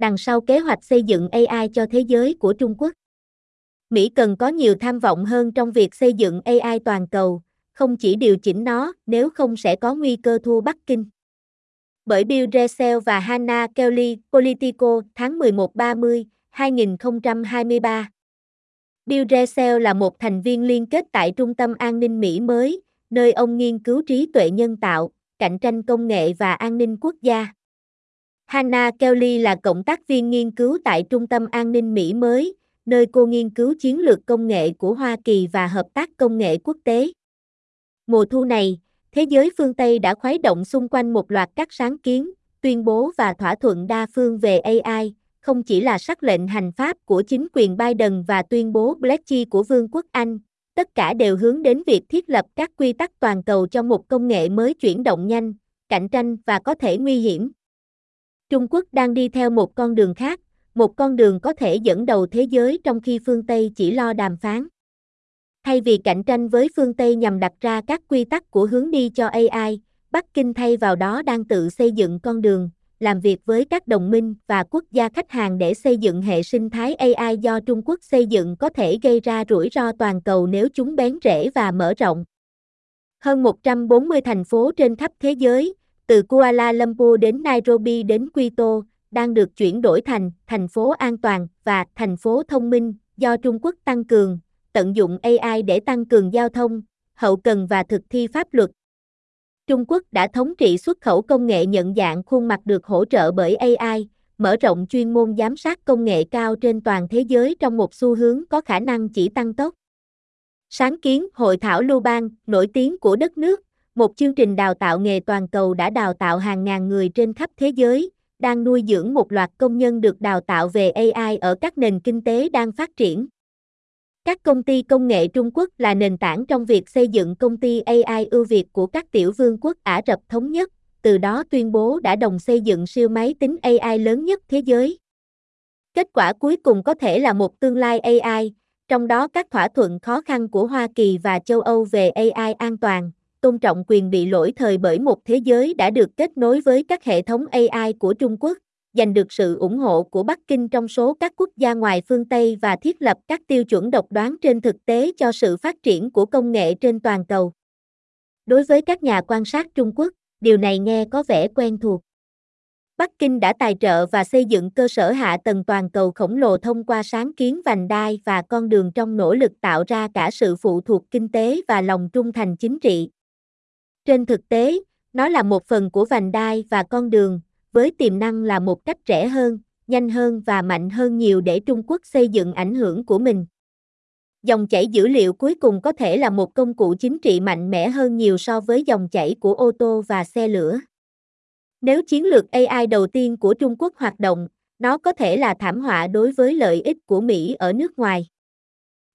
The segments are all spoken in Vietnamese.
đằng sau kế hoạch xây dựng AI cho thế giới của Trung Quốc. Mỹ cần có nhiều tham vọng hơn trong việc xây dựng AI toàn cầu, không chỉ điều chỉnh nó, nếu không sẽ có nguy cơ thua Bắc Kinh. Bởi Bill Russell và Hannah Kelly, Politico, tháng 11-30, 2023. Bill Russell là một thành viên liên kết tại Trung tâm An ninh Mỹ mới, nơi ông nghiên cứu trí tuệ nhân tạo, cạnh tranh công nghệ và an ninh quốc gia. Hannah Kelly là cộng tác viên nghiên cứu tại Trung tâm An ninh Mỹ mới, nơi cô nghiên cứu chiến lược công nghệ của Hoa Kỳ và hợp tác công nghệ quốc tế. Mùa thu này, thế giới phương Tây đã khuấy động xung quanh một loạt các sáng kiến, tuyên bố và thỏa thuận đa phương về AI, không chỉ là sắc lệnh hành pháp của chính quyền Biden và tuyên bố Brexit của Vương quốc Anh, tất cả đều hướng đến việc thiết lập các quy tắc toàn cầu cho một công nghệ mới chuyển động nhanh, cạnh tranh và có thể nguy hiểm. Trung Quốc đang đi theo một con đường khác, một con đường có thể dẫn đầu thế giới trong khi phương Tây chỉ lo đàm phán. Thay vì cạnh tranh với phương Tây nhằm đặt ra các quy tắc của hướng đi cho AI, Bắc Kinh thay vào đó đang tự xây dựng con đường, làm việc với các đồng minh và quốc gia khách hàng để xây dựng hệ sinh thái AI do Trung Quốc xây dựng có thể gây ra rủi ro toàn cầu nếu chúng bén rễ và mở rộng. Hơn 140 thành phố trên khắp thế giới, từ Kuala Lumpur đến Nairobi đến Quito, đang được chuyển đổi thành thành phố an toàn và thành phố thông minh do Trung Quốc tăng cường, tận dụng AI để tăng cường giao thông, hậu cần và thực thi pháp luật. Trung Quốc đã thống trị xuất khẩu công nghệ nhận dạng khuôn mặt được hỗ trợ bởi AI, mở rộng chuyên môn giám sát công nghệ cao trên toàn thế giới trong một xu hướng có khả năng chỉ tăng tốc. Sáng kiến Hội thảo Lưu Bang, nổi tiếng của đất nước, một chương trình đào tạo nghề toàn cầu đã đào tạo hàng ngàn người trên khắp thế giới, đang nuôi dưỡng một loạt công nhân được đào tạo về AI ở các nền kinh tế đang phát triển. Các công ty công nghệ Trung Quốc là nền tảng trong việc xây dựng công ty AI ưu việt của các tiểu vương quốc Ả Rập Thống Nhất, từ đó tuyên bố đã đồng xây dựng siêu máy tính AI lớn nhất thế giới. Kết quả cuối cùng có thể là một tương lai AI, trong đó các thỏa thuận khó khăn của Hoa Kỳ và châu Âu về AI an toàn, tôn trọng quyền bị lỗi thời bởi một thế giới đã được kết nối với các hệ thống AI của Trung Quốc, giành được sự ủng hộ của Bắc Kinh trong số các quốc gia ngoài phương Tây và thiết lập các tiêu chuẩn độc đoán trên thực tế cho sự phát triển của công nghệ trên toàn cầu. Đối với các nhà quan sát Trung Quốc, điều này nghe có vẻ quen thuộc. Bắc Kinh đã tài trợ và xây dựng cơ sở hạ tầng toàn cầu khổng lồ thông qua sáng kiến vành đai và con đường trong nỗ lực tạo ra cả sự phụ thuộc kinh tế và lòng trung thành chính trị. Trên thực tế, nó là một phần của vành đai và con đường, với tiềm năng là một cách rẻ hơn, nhanh hơn và mạnh hơn nhiều để Trung Quốc xây dựng ảnh hưởng của mình. Dòng chảy dữ liệu cuối cùng có thể là một công cụ chính trị mạnh mẽ hơn nhiều so với dòng chảy của ô tô và xe lửa. Nếu chiến lược AI đầu tiên của Trung Quốc hoạt động, nó có thể là thảm họa đối với lợi ích của Mỹ ở nước ngoài.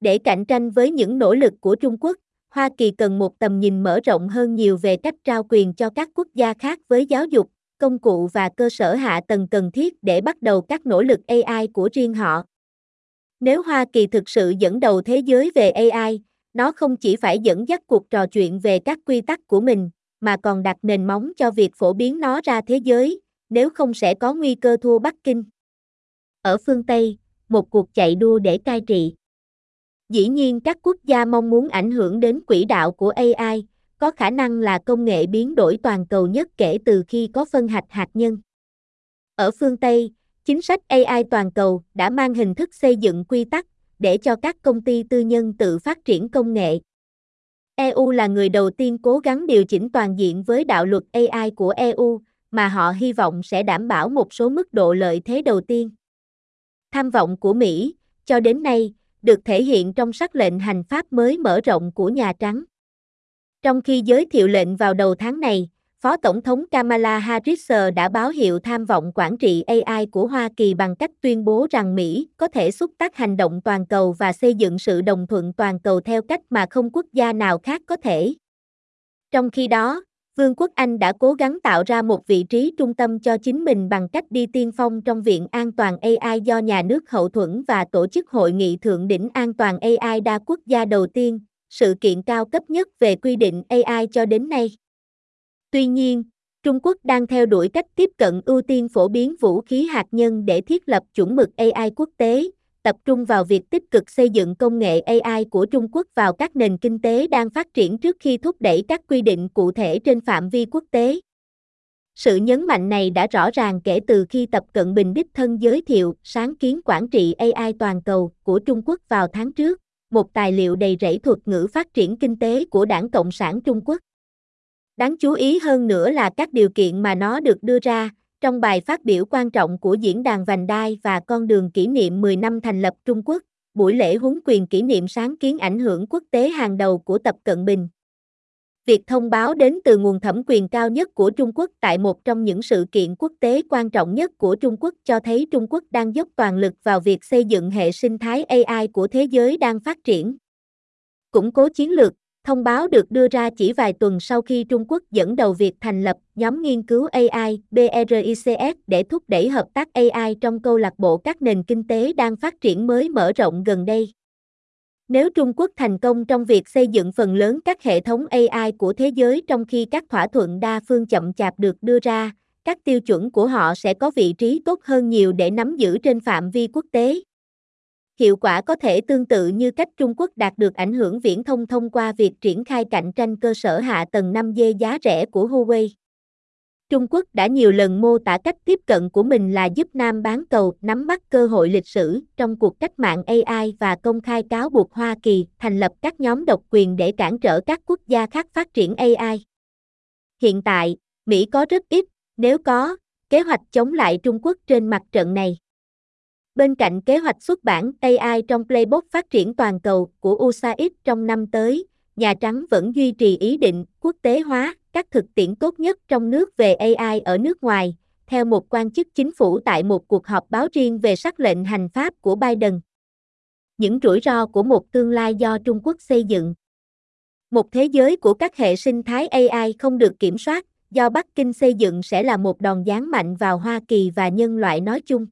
Để cạnh tranh với những nỗ lực của Trung Quốc, Hoa Kỳ cần một tầm nhìn mở rộng hơn nhiều về cách trao quyền cho các quốc gia khác với giáo dục, công cụ và cơ sở hạ tầng cần thiết để bắt đầu các nỗ lực AI của riêng họ. Nếu Hoa Kỳ thực sự dẫn đầu thế giới về AI, nó không chỉ phải dẫn dắt cuộc trò chuyện về các quy tắc của mình, mà còn đặt nền móng cho việc phổ biến nó ra thế giới, nếu không sẽ có nguy cơ thua Bắc Kinh. Ở phương Tây, một cuộc chạy đua để cai trị. Dĩ nhiên các quốc gia mong muốn ảnh hưởng đến quỹ đạo của AI, có khả năng là công nghệ biến đổi toàn cầu nhất kể từ khi có phân hạch hạt nhân. Ở phương Tây, chính sách AI toàn cầu đã mang hình thức xây dựng quy tắc để cho các công ty tư nhân tự phát triển công nghệ. EU là người đầu tiên cố gắng điều chỉnh toàn diện với đạo luật AI của EU, mà họ hy vọng sẽ đảm bảo một số mức độ lợi thế đầu tiên. Tham vọng của Mỹ, cho đến nay, được thể hiện trong sắc lệnh hành pháp mới mở rộng của Nhà Trắng. Trong khi giới thiệu lệnh vào đầu tháng này, Phó Tổng thống Kamala Harris đã báo hiệu tham vọng quản trị AI của Hoa Kỳ bằng cách tuyên bố rằng Mỹ có thể xúc tác hành động toàn cầu và xây dựng sự đồng thuận toàn cầu theo cách mà không quốc gia nào khác có thể. Trong khi đó, Vương quốc Anh đã cố gắng tạo ra một vị trí trung tâm cho chính mình bằng cách đi tiên phong trong Viện An toàn AI do nhà nước hậu thuẫn và tổ chức Hội nghị Thượng đỉnh An toàn AI đa quốc gia đầu tiên, sự kiện cao cấp nhất về quy định AI cho đến nay. Tuy nhiên, Trung Quốc đang theo đuổi cách tiếp cận ưu tiên phổ biến vũ khí hạt nhân để thiết lập chuẩn mực AI quốc tế, tập trung vào việc tích cực xây dựng công nghệ AI của Trung Quốc vào các nền kinh tế đang phát triển trước khi thúc đẩy các quy định cụ thể trên phạm vi quốc tế. Sự nhấn mạnh này đã rõ ràng kể từ khi Tập Cận Bình đích thân giới thiệu sáng kiến quản trị AI toàn cầu của Trung Quốc vào tháng trước, một tài liệu đầy rẫy thuật ngữ phát triển kinh tế của Đảng Cộng sản Trung Quốc. Đáng chú ý hơn nữa là các điều kiện mà nó được đưa ra, trong bài phát biểu quan trọng của diễn đàn Vành Đai và con đường kỷ niệm 10 năm thành lập Trung Quốc, buổi lễ huấn quyền kỷ niệm sáng kiến ảnh hưởng quốc tế hàng đầu của Tập Cận Bình. Việc thông báo đến từ nguồn thẩm quyền cao nhất của Trung Quốc tại một trong những sự kiện quốc tế quan trọng nhất của Trung Quốc cho thấy Trung Quốc đang dốc toàn lực vào việc xây dựng hệ sinh thái AI của thế giới đang phát triển. Củng cố chiến lược, thông báo được đưa ra chỉ vài tuần sau khi Trung Quốc dẫn đầu việc thành lập nhóm nghiên cứu AI BRICS để thúc đẩy hợp tác AI trong câu lạc bộ các nền kinh tế đang phát triển mới mở rộng gần đây. Nếu Trung Quốc thành công trong việc xây dựng phần lớn các hệ thống AI của thế giới trong khi các thỏa thuận đa phương chậm chạp được đưa ra, các tiêu chuẩn của họ sẽ có vị trí tốt hơn nhiều để nắm giữ trên phạm vi quốc tế. Hiệu quả có thể tương tự như cách Trung Quốc đạt được ảnh hưởng viễn thông thông qua việc triển khai cạnh tranh cơ sở hạ tầng 5G giá rẻ của Huawei. Trung Quốc đã nhiều lần mô tả cách tiếp cận của mình là giúp Nam bán cầu nắm bắt cơ hội lịch sử trong cuộc cách mạng AI và công khai cáo buộc Hoa Kỳ thành lập các nhóm độc quyền để cản trở các quốc gia khác phát triển AI. Hiện tại, Mỹ có rất ít, nếu có, kế hoạch chống lại Trung Quốc trên mặt trận này. Bên cạnh kế hoạch xuất bản AI trong Playbook phát triển toàn cầu của USAID trong năm tới, Nhà Trắng vẫn duy trì ý định quốc tế hóa các thực tiễn tốt nhất trong nước về AI ở nước ngoài, theo một quan chức chính phủ tại một cuộc họp báo riêng về sắc lệnh hành pháp của Biden. Những rủi ro của một tương lai do Trung Quốc xây dựng. Một thế giới của các hệ sinh thái AI không được kiểm soát, do Bắc Kinh xây dựng sẽ là một đòn giáng mạnh vào Hoa Kỳ và nhân loại nói chung.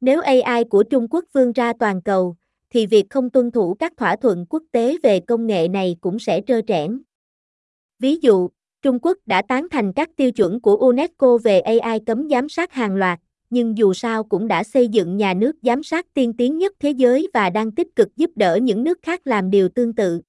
Nếu AI của Trung Quốc vươn ra toàn cầu, thì việc không tuân thủ các thỏa thuận quốc tế về công nghệ này cũng sẽ trơ trẽn. Ví dụ, Trung Quốc đã tán thành các tiêu chuẩn của UNESCO về AI cấm giám sát hàng loạt, nhưng dù sao cũng đã xây dựng nhà nước giám sát tiên tiến nhất thế giới và đang tích cực giúp đỡ những nước khác làm điều tương tự.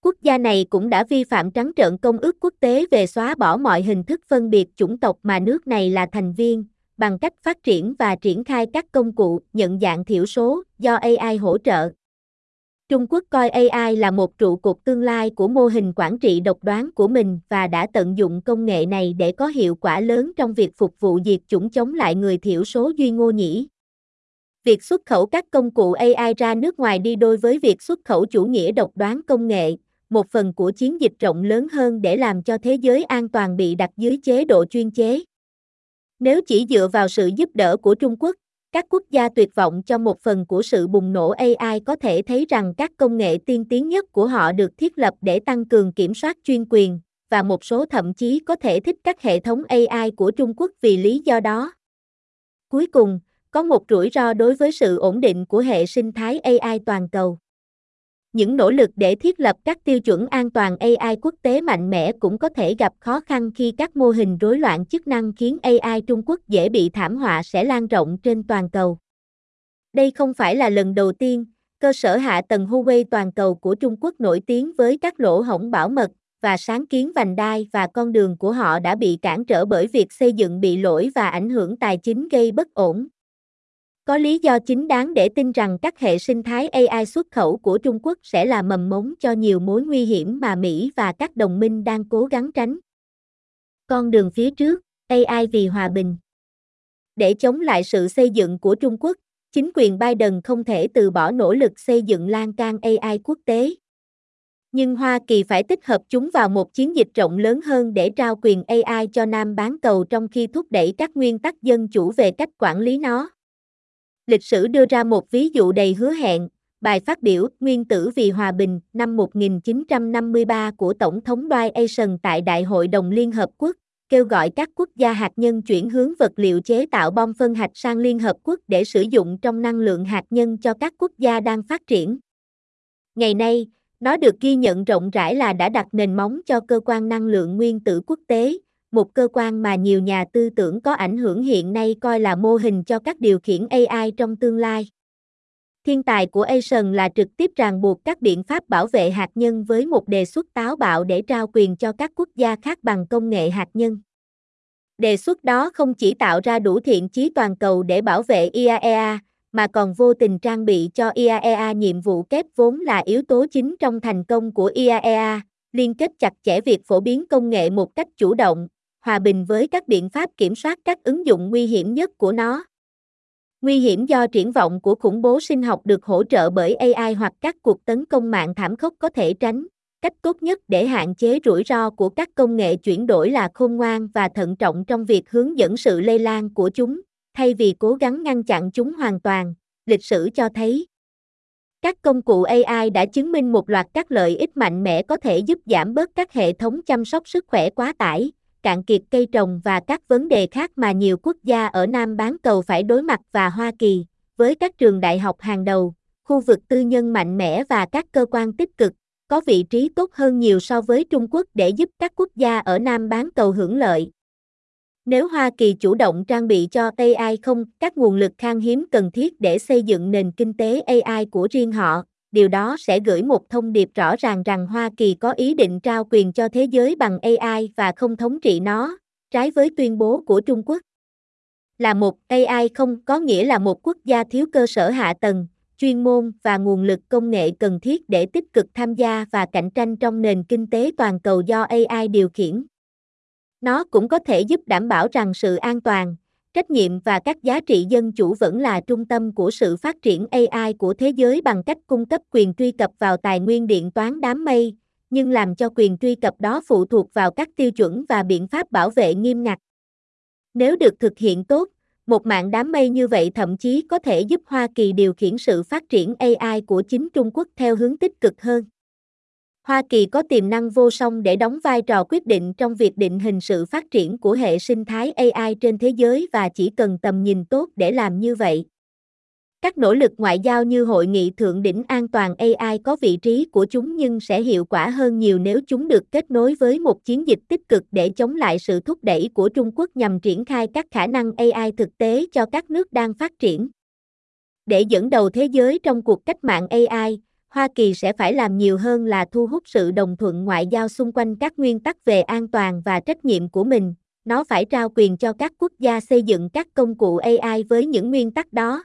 Quốc gia này cũng đã vi phạm trắng trợn công ước quốc tế về xóa bỏ mọi hình thức phân biệt chủng tộc mà nước này là thành viên, bằng cách phát triển và triển khai các công cụ nhận dạng thiểu số do AI hỗ trợ. Trung Quốc coi AI là một trụ cột tương lai của mô hình quản trị độc đoán của mình và đã tận dụng công nghệ này để có hiệu quả lớn trong việc phục vụ diệt chủng chống lại người thiểu số Duy Ngô Nhĩ. Việc xuất khẩu các công cụ AI ra nước ngoài đi đôi với việc xuất khẩu chủ nghĩa độc đoán công nghệ, một phần của chiến dịch rộng lớn hơn để làm cho thế giới an toàn bị đặt dưới chế độ chuyên chế. Nếu chỉ dựa vào sự giúp đỡ của Trung Quốc, các quốc gia tuyệt vọng cho một phần của sự bùng nổ AI có thể thấy rằng các công nghệ tiên tiến nhất của họ được thiết lập để tăng cường kiểm soát chuyên quyền, và một số thậm chí có thể thích các hệ thống AI của Trung Quốc vì lý do đó. Cuối cùng, có một rủi ro đối với sự ổn định của hệ sinh thái AI toàn cầu. Những nỗ lực để thiết lập các tiêu chuẩn an toàn AI quốc tế mạnh mẽ cũng có thể gặp khó khăn khi các mô hình rối loạn chức năng khiến AI Trung Quốc dễ bị thảm họa sẽ lan rộng trên toàn cầu. Đây không phải là lần đầu tiên, cơ sở hạ tầng Huawei toàn cầu của Trung Quốc nổi tiếng với các lỗ hổng bảo mật và sáng kiến vành đai và con đường của họ đã bị cản trở bởi việc xây dựng bị lỗi và ảnh hưởng tài chính gây bất ổn. Có lý do chính đáng để tin rằng các hệ sinh thái AI xuất khẩu của Trung Quốc sẽ là mầm mống cho nhiều mối nguy hiểm mà Mỹ và các đồng minh đang cố gắng tránh. Con đường phía trước, AI vì hòa bình. Để chống lại sự xây dựng của Trung Quốc, chính quyền Biden không thể từ bỏ nỗ lực xây dựng lan can AI quốc tế. Nhưng Hoa Kỳ phải tích hợp chúng vào một chiến dịch rộng lớn hơn để trao quyền AI cho Nam bán cầu trong khi thúc đẩy các nguyên tắc dân chủ về cách quản lý nó. Lịch sử đưa ra một ví dụ đầy hứa hẹn, bài phát biểu Nguyên tử vì hòa bình năm 1953 của Tổng thống Dwight Eisenhower tại Đại hội đồng Liên Hợp Quốc, kêu gọi các quốc gia hạt nhân chuyển hướng vật liệu chế tạo bom phân hạch sang Liên Hợp Quốc để sử dụng trong năng lượng hạt nhân cho các quốc gia đang phát triển. Ngày nay, nó được ghi nhận rộng rãi là đã đặt nền móng cho cơ quan năng lượng nguyên tử quốc tế, một cơ quan mà nhiều nhà tư tưởng có ảnh hưởng hiện nay coi là mô hình cho các điều khiển AI trong tương lai. Thiên tài của Asian là trực tiếp ràng buộc các biện pháp bảo vệ hạt nhân với một đề xuất táo bạo để trao quyền cho các quốc gia khác bằng công nghệ hạt nhân. Đề xuất đó không chỉ tạo ra đủ thiện chí toàn cầu để bảo vệ IAEA, mà còn vô tình trang bị cho IAEA nhiệm vụ kép vốn là yếu tố chính trong thành công của IAEA, liên kết chặt chẽ việc phổ biến công nghệ một cách chủ động, hòa bình với các biện pháp kiểm soát các ứng dụng nguy hiểm nhất của nó. Nguy hiểm do triển vọng của khủng bố sinh học được hỗ trợ bởi AI hoặc các cuộc tấn công mạng thảm khốc có thể tránh. Cách tốt nhất để hạn chế rủi ro của các công nghệ chuyển đổi là khôn ngoan và thận trọng trong việc hướng dẫn sự lây lan của chúng, thay vì cố gắng ngăn chặn chúng hoàn toàn. Lịch sử cho thấy, các công cụ AI đã chứng minh một loạt các lợi ích mạnh mẽ có thể giúp giảm bớt các hệ thống chăm sóc sức khỏe quá tải, cạn kiệt cây trồng và các vấn đề khác mà nhiều quốc gia ở Nam bán cầu phải đối mặt và Hoa Kỳ, với các trường đại học hàng đầu, khu vực tư nhân mạnh mẽ và các cơ quan tích cực, có vị trí tốt hơn nhiều so với Trung Quốc để giúp các quốc gia ở Nam bán cầu hưởng lợi. Nếu Hoa Kỳ chủ động trang bị cho AI không các nguồn lực khan hiếm cần thiết để xây dựng nền kinh tế AI của riêng họ, điều đó sẽ gửi một thông điệp rõ ràng rằng Hoa Kỳ có ý định trao quyền cho thế giới bằng AI và không thống trị nó, trái với tuyên bố của Trung Quốc. Là một AI không có nghĩa là một quốc gia thiếu cơ sở hạ tầng, chuyên môn và nguồn lực công nghệ cần thiết để tích cực tham gia và cạnh tranh trong nền kinh tế toàn cầu do AI điều khiển. Nó cũng có thể giúp đảm bảo rằng sự an toàn, trách nhiệm và các giá trị dân chủ vẫn là trung tâm của sự phát triển AI của thế giới bằng cách cung cấp quyền truy cập vào tài nguyên điện toán đám mây, nhưng làm cho quyền truy cập đó phụ thuộc vào các tiêu chuẩn và biện pháp bảo vệ nghiêm ngặt. Nếu được thực hiện tốt, một mạng đám mây như vậy thậm chí có thể giúp Hoa Kỳ điều khiển sự phát triển AI của chính Trung Quốc theo hướng tích cực hơn. Hoa Kỳ có tiềm năng vô song để đóng vai trò quyết định trong việc định hình sự phát triển của hệ sinh thái AI trên thế giới và chỉ cần tầm nhìn tốt để làm như vậy. Các nỗ lực ngoại giao như hội nghị thượng đỉnh an toàn AI có vị trí của chúng nhưng sẽ hiệu quả hơn nhiều nếu chúng được kết nối với một chiến dịch tích cực để chống lại sự thúc đẩy của Trung Quốc nhằm triển khai các khả năng AI thực tế cho các nước đang phát triển. Để dẫn đầu thế giới trong cuộc cách mạng AI, Hoa Kỳ sẽ phải làm nhiều hơn là thu hút sự đồng thuận ngoại giao xung quanh các nguyên tắc về an toàn và trách nhiệm của mình. Nó phải trao quyền cho các quốc gia xây dựng các công cụ AI với những nguyên tắc đó.